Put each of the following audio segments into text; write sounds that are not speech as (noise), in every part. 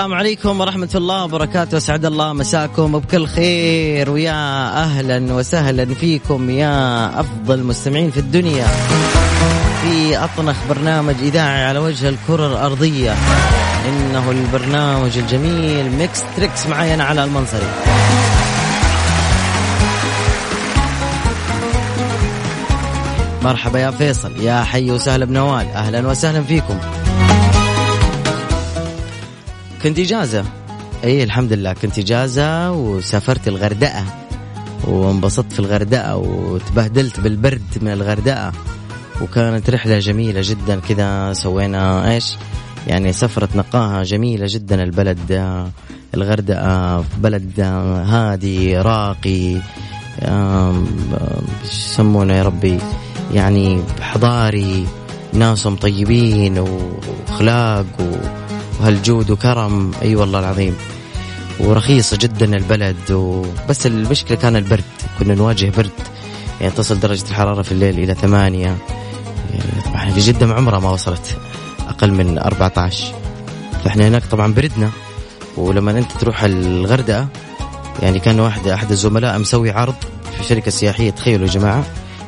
السلام عليكم ورحمة الله وبركاته. أسعد الله مساكم بكل خير. ويا أهلا وسهلا فيكم يا أفضل مستمعين في الدنيا. في أطنخ برنامج إذاعي على وجه الكرة الأرضية. إنه البرنامج الجميل. Mix Trix معي أنا علي المنصري. مرحبا يا فيصل. يا حي وسهلا بنوال. أهلا وسهلا فيكم. كنت إجازة. أي الحمد لله كنت إجازة وسافرت الغردقة. وانبسطت في الغردقة وتبهدلت بالبرد من الغردقة. وكانت رحلة جميلة جدا كذا سوينا إيش؟ يعني سفرة نقاهة جميلة جدا البلد الغردقة بلد هادي راقي يسمونه يا ربي يعني حضاري ناسهم طيبين وأخلاق وهالجود وكرم. أي أيوة والله العظيم. ورخيصة جدا البلد. وبس المشكلة كان البرد. كنا نواجه برد. يعني تصل درجة الحرارة في الليل إلى ثمانية. يعني طبعا في جدة عمرها ما وصلت أقل من 14 فإحنا هناك طبعا بردنا. ولما أنت تروح الغردقة يعني كان واحد أحد الزملاء مسوي عرض في شركة سياحية. تخيلوا يا جماعة.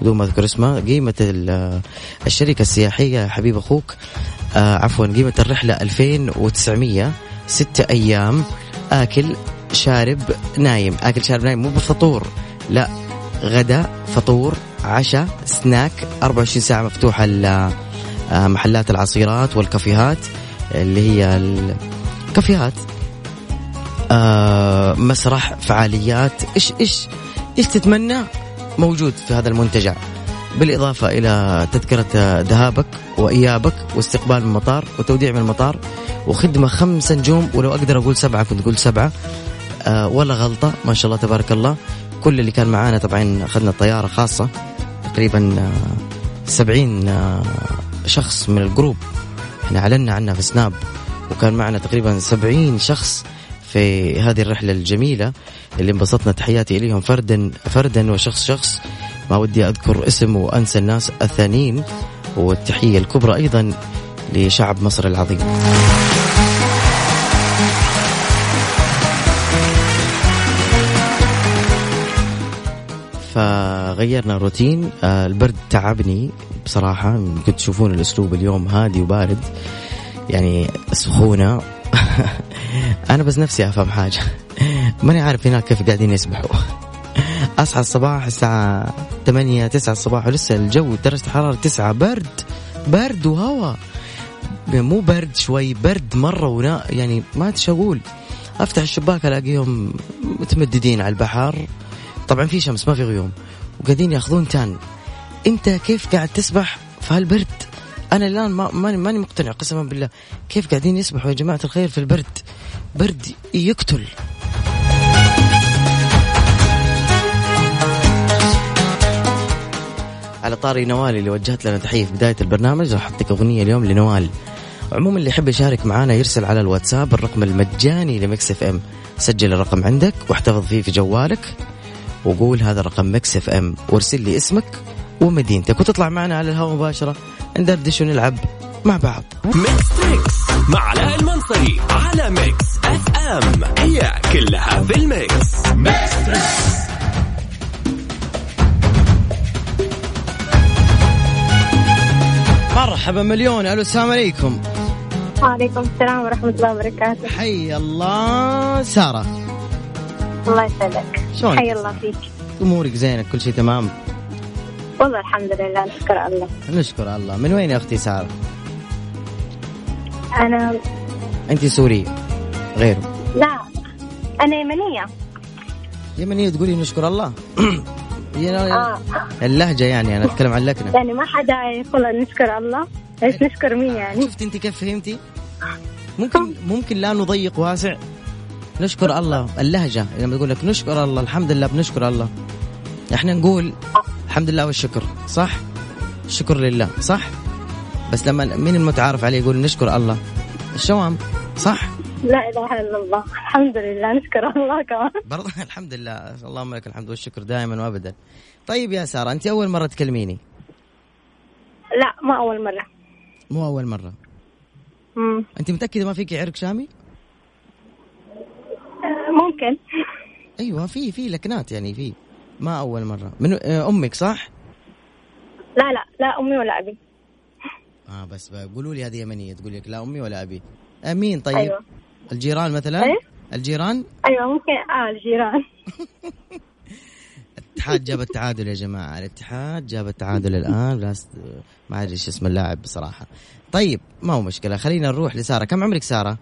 بدون ما أذكر اسمها قيمة الشركة السياحية حبيب أخوك. آه عفوا قيمة الرحلة 2900 ستة أيام آكل شارب نايم. آكل شارب نايم مو بفطور لا غدا فطور عشاء سناك 24 ساعة مفتوحة آه، محلات العصيرات والكافيهات اللي هي الكافيهات آه مسرح فعاليات إيش إيش إيش تتمنى؟ موجود في هذا المنتجع. بالإضافة إلى تذكرة ذهابك وإيابك واستقبال من المطار وتوديع من المطار وخدمة خمسة نجوم ولو أقدر أقول سبعة كنت أقول سبعة. آه ولا غلطة ما شاء الله تبارك الله. كل اللي كان معانا طبعا أخذنا طيارة خاصة تقريبا آه سبعين آه شخص من الجروب. إحنا أعلنا عنها في سناب وكان معنا تقريبا سبعين شخص في هذه الرحلة الجميلة اللي انبسطنا تحياتي إليهم فردا فردا وشخص شخص. ما ودي أذكر اسم وأنسى الناس الثانيين والتحية الكبرى أيضا لشعب مصر العظيم. فغيرنا روتين آه، البرد تعبني بصراحة كنت تشوفون الأسلوب اليوم هادي وبارد يعني سخونة. (laughs) أنا بس نفسي أفهم حاجة. (laughs) ماني عارف هناك كيف قاعدين يسبحوا. (laughs) اصحى الصباح الساعة 8 9 الصباح ولسه الجو درجة الحرارة 9 برد برد وهواء مو برد شوي برد مرة ونا يعني ما أقول. أفتح الشباك ألاقيهم متمددين على البحر. طبعا في شمس ما في غيوم. وقاعدين يأخذون تان. أنت كيف قاعد تسبح في هالبرد؟ أنا الآن ما ماني ماني مقتنع قسما بالله. كيف قاعدين يسبحوا يا جماعة الخير في البرد؟ برد يقتل. على طاري نوال اللي وجهت لنا تحية في بداية البرنامج. راح أعطيك أغنية اليوم لنوال. عموما اللي يحب يشارك معنا يرسل على الواتساب الرقم المجاني لمكس إف إم. سجل الرقم عندك واحتفظ فيه في جوالك وقول هذا رقم مكس FM. وارسل لي اسمك ومدينتك وتطلع معنا على الهواء مباشرة. ندردش ونلعب مع بعض. Mix Trix مع علاء المنصري على Mix FM. هي كلها في ال Mix. Mix Trix مرحبا مليون ألو السلام عليكم. وعليكم السلام ورحمة الله وبركاته. حي الله. سارة. الله يسعدك. شلونك؟ حي الله فيك. أمورك زينة؟ كل شيء تمام؟ والله الحمد لله نشكر الله. نشكر الله. من وين يا أختي سارة؟ أنا أنت سورية غيره لا أنا يمنية. يمنية تقولي نشكر الله. (clears throat) آه. اللهجة يعني أنا أتكلم عن اللكنة. يعني ما حدا يقول نشكر الله. إيش نشكر مين يعني؟ شفت أنت كيف فهمتي؟ ممكن ممكن لا نضيق واسع. نشكر الله. اللهجة لما تقول لك نشكر الله الحمد لله بنشكر الله. إحنا نقول الحمد لله والشكر صح؟ الشكر لله صح؟ بس لما مين المتعارف عليه يقول نشكر الله؟ الشوام صح؟ لا إله إلا الله. الحمد لله. نشكر الله كمان. برضه (laughs) الحمد لله. اللهم لك الحمد والشكر دائما وابدا. طيب يا سارة أنت أول مرة تكلميني؟ لا ما أول مرة. مو أول مرة. مم. أنت متأكدة ما فيك عرق شامي؟ ممكن. أيوه في في لكنات يعني في. ما أول مرة. من آه، أمك صح؟ لا لا لا أمي ولا أبي. آه بس قولوا لي هذه يمنية. تقول لك لا أمي ولا أبي. آه مين طيب؟ أيوه. الجيران مثلا؟ إيه؟ الجيران؟ أيوه ممكن آه الجيران (laughs) الاتحاد جاب التعادل يا جماعة الاتحاد جاب التعادل الآن بس ما أدري إيش اسم اللاعب بصراحة طيب ما هو مشكلة خلينا نروح لسارة كم عمرك سارة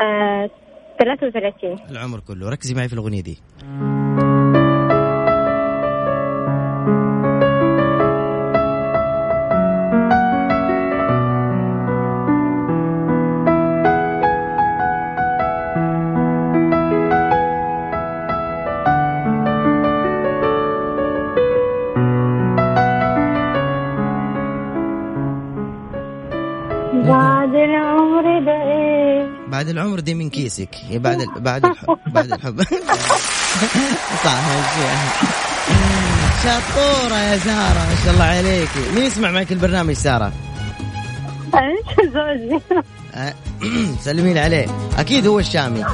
آه 33 العمر كله ركزي معي في الأغنية دي بعد العمر ده إيه بعد العمر دي من كيسك. هي بعد ال... بعد الحب بعد الحب. (laughs) صح شطورة يا سارة ما شاء الله عليكي مين يسمع معك البرنامج سارة؟ أنت زوجي. أه، (clears throat) سلمين عليه. أكيد هو الشامي.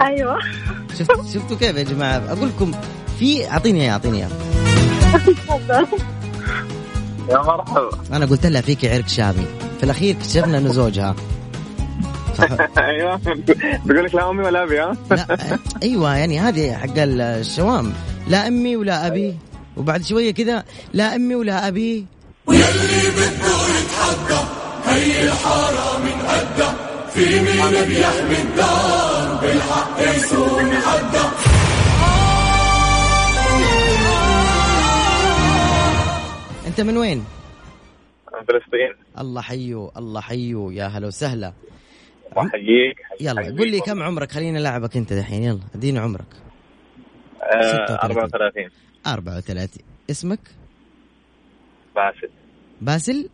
أيوه. شفت شفتوا كيف يا جماعة؟ أقول لكم في أعطيني إياه أعطيني إياه. تفضل. يا مرحبا. أنا قلت لها فيك عرق شامي. في الأخير اكتشفنا إنه زوجها. (laughs) أيوه. بقول لك لا أمي ولا أبي ها؟ أيوه يعني هذه حق الشوام. لا أمي ولا أبي. وبعد شوية كذا لا أمي ولا أبي. أنت من وين؟ من فلسطين. الله حيو الله حيو. يا هلا وسهلا. واحييك يلا حييك. قل لي. كم عمرك؟ خليني العبك انت دحين. يلا اديني عمرك. آه 36. 34 34 اسمك؟ باسل. باسل؟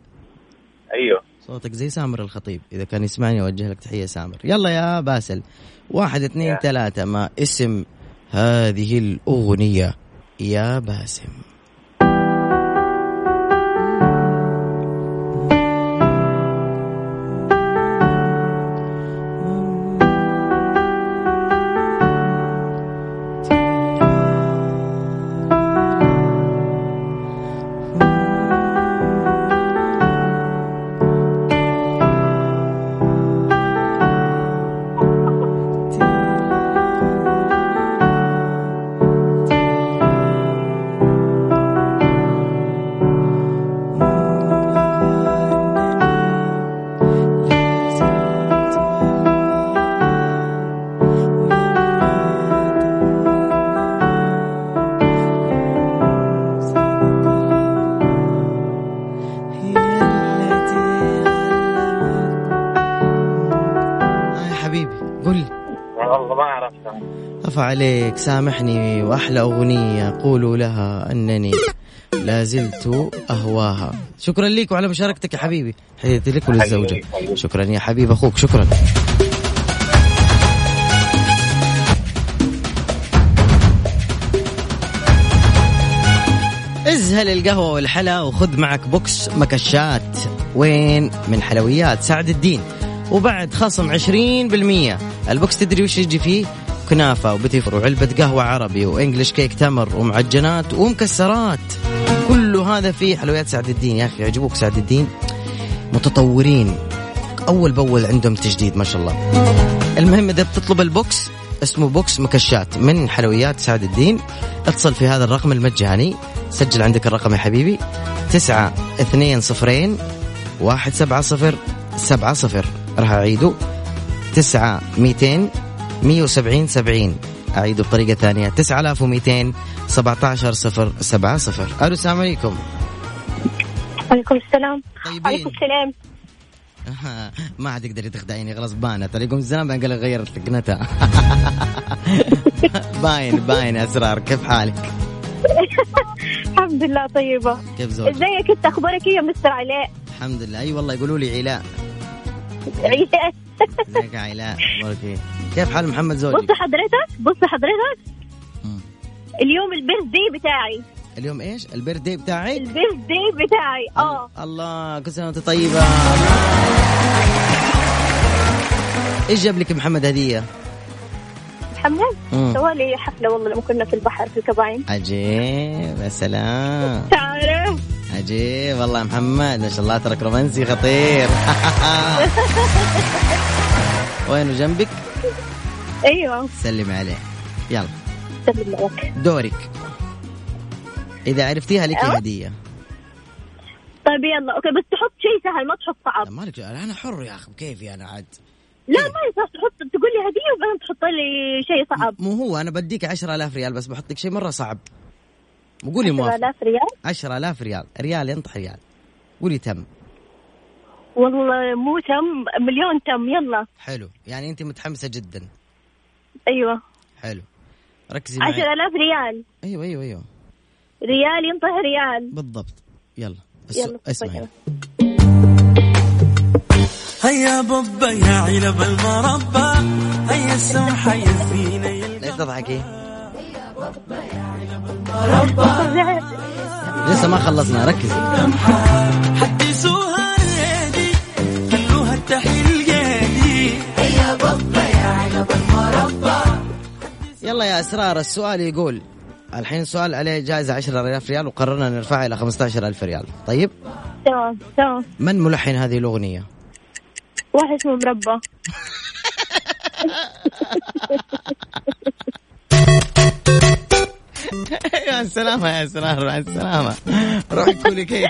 أيوه. صوتك زي سامر الخطيب. إذا كان يسمعني أوجه لك تحية سامر. يلا يا باسل. واحد اثنين. ثلاثة. ما اسم هذه الأغنية؟ يا باسم. أفا عليك سامحني وأحلى أغنية قولوا لها أنني لا زلت أهواها. شكرا لك وعلى مشاركتك يا حبيبي. حياتي لك وللزوجة. شكرا يا حبيب أخوك شكرا. ازهل القهوة والحلا وخذ معك بوكس مكشات. وين؟ من حلويات سعد الدين. وبعد خصم 20% ال box تدري وش يجي فيه؟ كنافة وبتيفور وعلبة قهوة عربي و English cake تمر ومعجنات ومكسرات. كل هذا فيه حلويات سعد الدين. يا أخي يعجبوك سعد الدين؟ متطورين. أول بأول عندهم تجديد ما شاء الله. المهم إذا بتطلب ال box اسمه box مكشات من حلويات سعد الدين. اتصل في هذا الرقم المجاني. سجل عندك الرقم يا حبيبي. تسعة اثنين صفرين واحد سبعة صفر سبعة صفر. راح أعيده. تسعة ميتين مية وسبعين سبعين. أعيده بطريقة ثانية. تسعة آلاف وميتين سبعة عشر صفر سبعة صفر. ألو السلام عليكم. عليكم السلام. طيبين. عليكم السلام. ما عاد تقدري تخدعيني خلاص بانت عليكم السلام بقى لك غيرت لقنتها (laughs) باين باين أسرار. كيف حالك؟ (laughs) الحمد لله طيبة. كيف زوجك؟ إزيك؟ إنت أخبارك إيه يا مستر علاء؟ الحمد لله. أي والله يقولوا لي علاء. علاء. ازيك يا علاء أخبارك إيه؟ كيف حال محمد بص زوجك؟ حضرتك بص حضرتك مم. اليوم ال birthday بتاعي اليوم إيش؟ ال birthday بتاعك؟ ال birthday بتاعي آه الله كل سنة وأنت طيبة إيش جاب لك محمد هدية؟ محمد. سوالي حفلة والله لما كنا في البحر في الكباين عجيب يا سلام تعرف عجيب. والله يا محمد ما شاء الله ترك رومانسي خطير. (laughs) وينه جنبك؟ أيوه. سلمي عليه. يلا. سلم عليك. دورك. إذا عرفتيها لك أيوة. هدية. طيب يلا. أوكي بس تحط شيء سهل ما تحط صعب. مالك أنا حر يا أخي كيفي أنا عاد؟ لا ما يصح تحط تقول لي هدية وبعدين تحط لي شيء صعب. مو هو أنا بديك عشرة آلاف ريال بس بحط لك شيء مرة صعب. وقولي موافق. 10,000 ريال؟ عشرة آلاف ريال. ريال ينطح ريال. قولي تم. والله مو تم مليون تم. يلا. حلو. يعني أنت متحمسة جدا. أيوه. حلو. ركزي معي. 10000 ريال. أيوه أيوه أيوه. ريال ينطح ريال. بالضبط. يلا. يلا أسمعي. هيا بابا يا علب المربى. هيا السمحة يا زينة ليش تضحكي؟ لسه ما خلصنا ركزي. حدثوها اليدي خلوها التحيل اليدي يلا يا إسرار السؤال يقول الحين سؤال عليه جائزة 10000 ريال وقررنا نرفعها إلى 15000 ريال. طيب؟ تمام تمام. من ملحن هذه الأغنية؟ واحد اسمه مربى. (laughs) مع السلامة يا اسرار مع السلامة روحي كولي كيك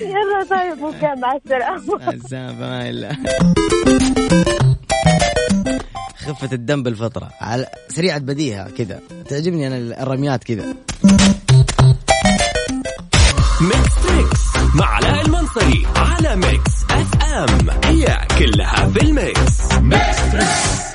يلا طيب أوكي مع السلامة. مع السلامة ما إلا. خفة الدم بالفطرة. على سريعة بديهة كذا. تعجبني أنا الرميات كذا. Mix Trix مع علاء المنصري على Mix FM هي كلها في ال Mix. Mix Trix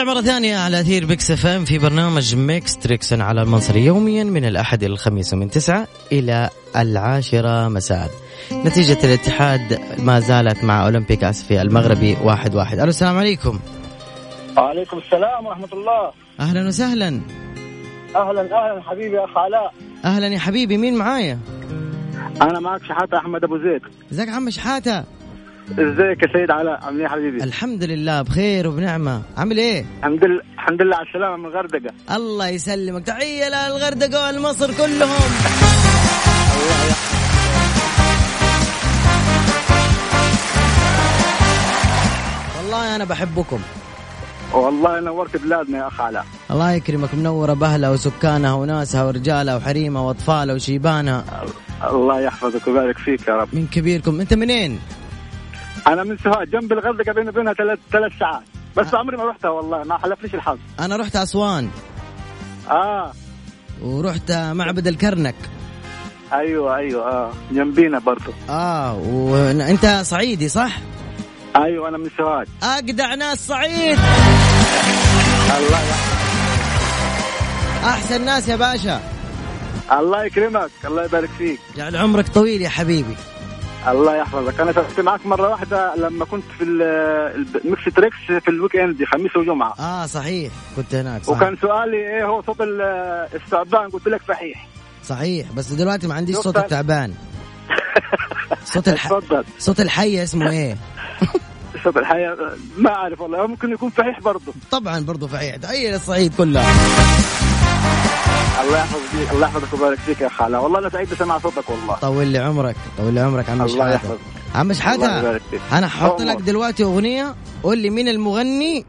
نرجع مرة ثانية على أثير Mix FM في برنامج Mix Trix علاء المنصري يوميا من الأحد إلى الخميس ومن تسعة إلى العاشرة مساء. نتيجة الاتحاد ما زالت مع أولمبيك آسيا المغربي واحد واحد. ألو السلام عليكم. وعليكم السلام ورحمة الله. أهلا وسهلا. أهلا أهلا حبيبي أخ علاء. أهلا يا حبيبي مين معايا؟ أنا معك شحاتة أحمد أبو زيد. إزيك عم شحاتة؟ ازيك يا سيد علاء؟ عامل إيه حبيبي؟ الحمد لله بخير وبنعمة. عامل إيه؟ الحمد لله الحمد لله على السلامة من الغردقة الله يسلمك. تحية للغردقة والمصر كلهم. والله أنا بحبكم. والله نورت بلادنا يا أخ علاء. الله يكرمك منورة بأهلها وسكانها وناسها ورجالها وحريمها وأطفالها وشيبانها. الله يحفظك ويبارك فيك يا رب. من كبيركم. أنت منين؟ أنا من سوهاج جنب الغردقة بيني وبينها ثلاث ثلاث ساعات. بس عمري ما رحتها والله ما حلفنيش الحظ. أنا رحت أسوان. آه. ورحت معبد الكرنك. أيوه أيوه آه. جنبينا برضو. آه وأنت صعيدي صح؟ أيوه أنا من سوهاج. أجدع ناس صعيد. الله يحفظك أحسن ناس يا باشا. الله يكرمك الله يبارك فيك. جعل عمرك طويل يا حبيبي. الله يحفظك. أنا سافرت معك مرة واحدة لما كنت في ال- ال- ال Mix Trix في ال weekend خميس وجمعة. آه صحيح. كنت هناك صح. وكان سؤالي إيه هو صوت ال- الثعبان قلت لك فحيح صحيح. بس دلوقتي ما عنديش صوت. التعبان. صوت الح... تفضل. صوت الحية اسمه إيه؟ صوت الحية ما أعرف والله. ممكن يكون فحيح برضه. طبعا برضو فحيح تحية للصعيد كلها الله يحفظك الله يحفظك ويبارك فيك يا خالة. والله أنا سعيد بسمع صوتك والله. طول لي عمرك طول لي عمرك عم الله يحفظك. عم شحاتة أنا ححط أمر. لك دلوقتي أغنية قول لي مين المغني؟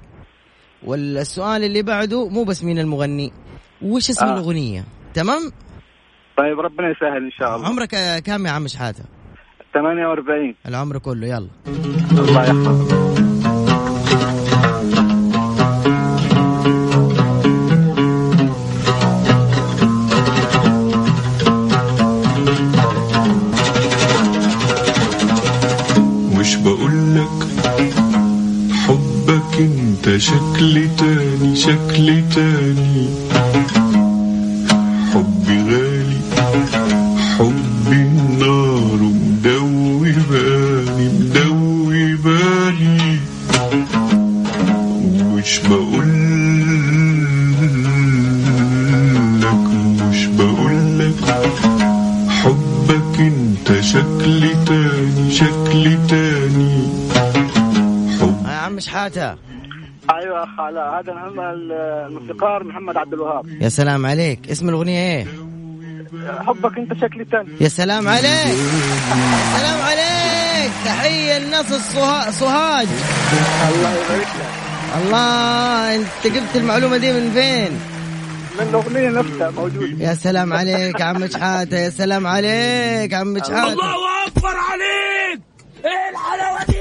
والسؤال اللي بعده مو بس مين المغني وش اسم آه. الأغنية؟ تمام؟ طيب ربنا يسهل إن شاء الله. عمرك كام يا عم شحاتة 48 العمر كله يلا. الله يحفظك. انت شكل تاني شكل تاني. حبي غالي حبي النار مدوي بالي مدوي بالي مش بقول لك مش بقول لك حبك انت شكل تاني شكل تاني. يا عم شحاته أيوه اخ علاء هذا الموسيقار محمد عبد الوهاب. يا سلام عليك. اسم الأغنية إيه؟ حبك أنت شكلي تاني. يا سلام عليك. يا سلام عليك. تحية لناس الصها- صهاج. الله يبارك لك. الله أنت جبت المعلومة دي من فين؟ من الأغنية نفسها موجود يا سلام عليك يا عم شحاته يا سلام عليك يا عم شحاته الله أكبر عليك! إيه الحلاوة دي؟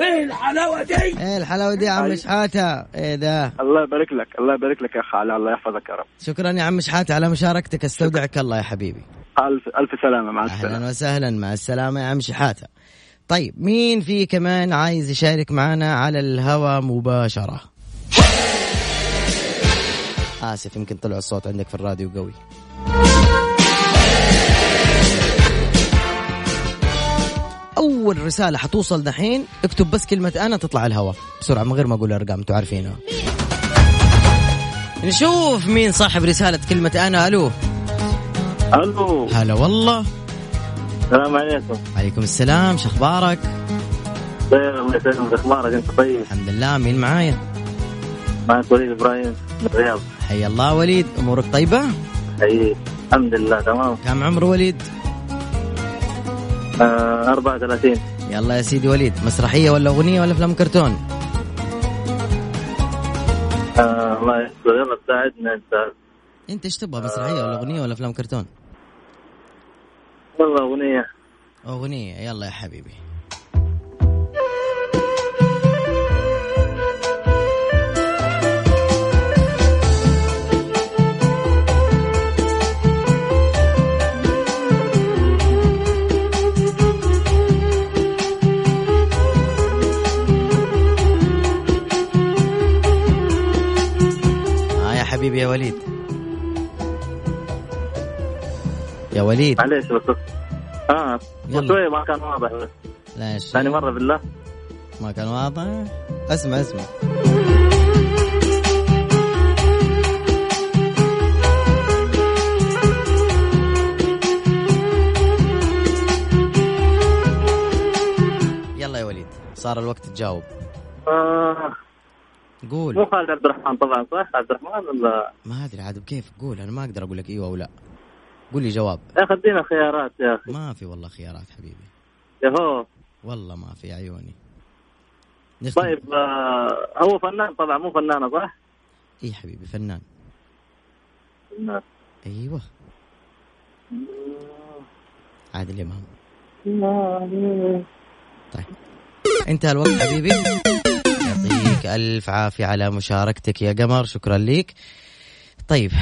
إيه الحلاوة دي؟ إيه الحلاوة دي يا عم شحاتة؟ إيه ده الله يبارك لك الله يبارك لك يا اخ علاء الله يحفظك يا رب. شكرا يا عم شحاتة على مشاركتك استودعك الله يا حبيبي. ألف ألف سلامة مع السلامة. أهلا وسهلا مع السلامة يا عم شحاتة. طيب مين في كمان عايز يشارك معنا على الهوا مباشرة؟ آسف يمكن طلع الصوت عندك في الراديو قوي. أول رسالة حتوصل دحين اكتب بس كلمة أنا تطلع على الهواء بسرعة من غير ما أقول ارقام أنتوا عارفينها. نشوف مين صاحب رسالة كلمة أنا ألو. ألو. هلا والله. السلام عليكم. عليكم السلام شخبارك خير الله يسلمك. أخبارك؟ أنت طيب؟ الحمد لله مين معايا؟ معك وليد إبراهيم من الرياض حي الله وليد أمورك طيبة؟ حقيقي الحمد لله تمام. كم عمر وليد؟ آه 34 يلا يا سيدي وليد مسرحية ولا أغنية ولا فيلم كرتون؟ آه الله يستر يلا تساعدنا انت أنت إيش تبغى مسرحية ولا أغنية ولا فيلم كرتون؟ والله أغنية. أغنية يلا يا حبيبي. وليد. يا وليد. معليش بس آه. شوية ما كان واضح. بس لا ثاني مرة بالله. ما كان واضح. اسمع اسمع. يلا يا وليد. صار الوقت تجاوب. آه. قول. مو خالد عبد الرحمن طبعا صح؟ عبد الرحمن ولا؟ ما أدري عاد كيف قول أنا ما أقدر أقول لك إيوه أو لا. قول لي جواب. يا أخي ادينا خيارات يا أخي. ما في والله خيارات حبيبي. يا هو والله ما في عيوني. نختم. طيب آه هو فنان طبعا مو فنانة صح؟ إي حبيبي فنان. فنان. أيوه. عادل امام طيب. انتهى الوقت حبيبي. يعطيك ألف عافية على مشاركتك يا قمر. شكرا لك طيب.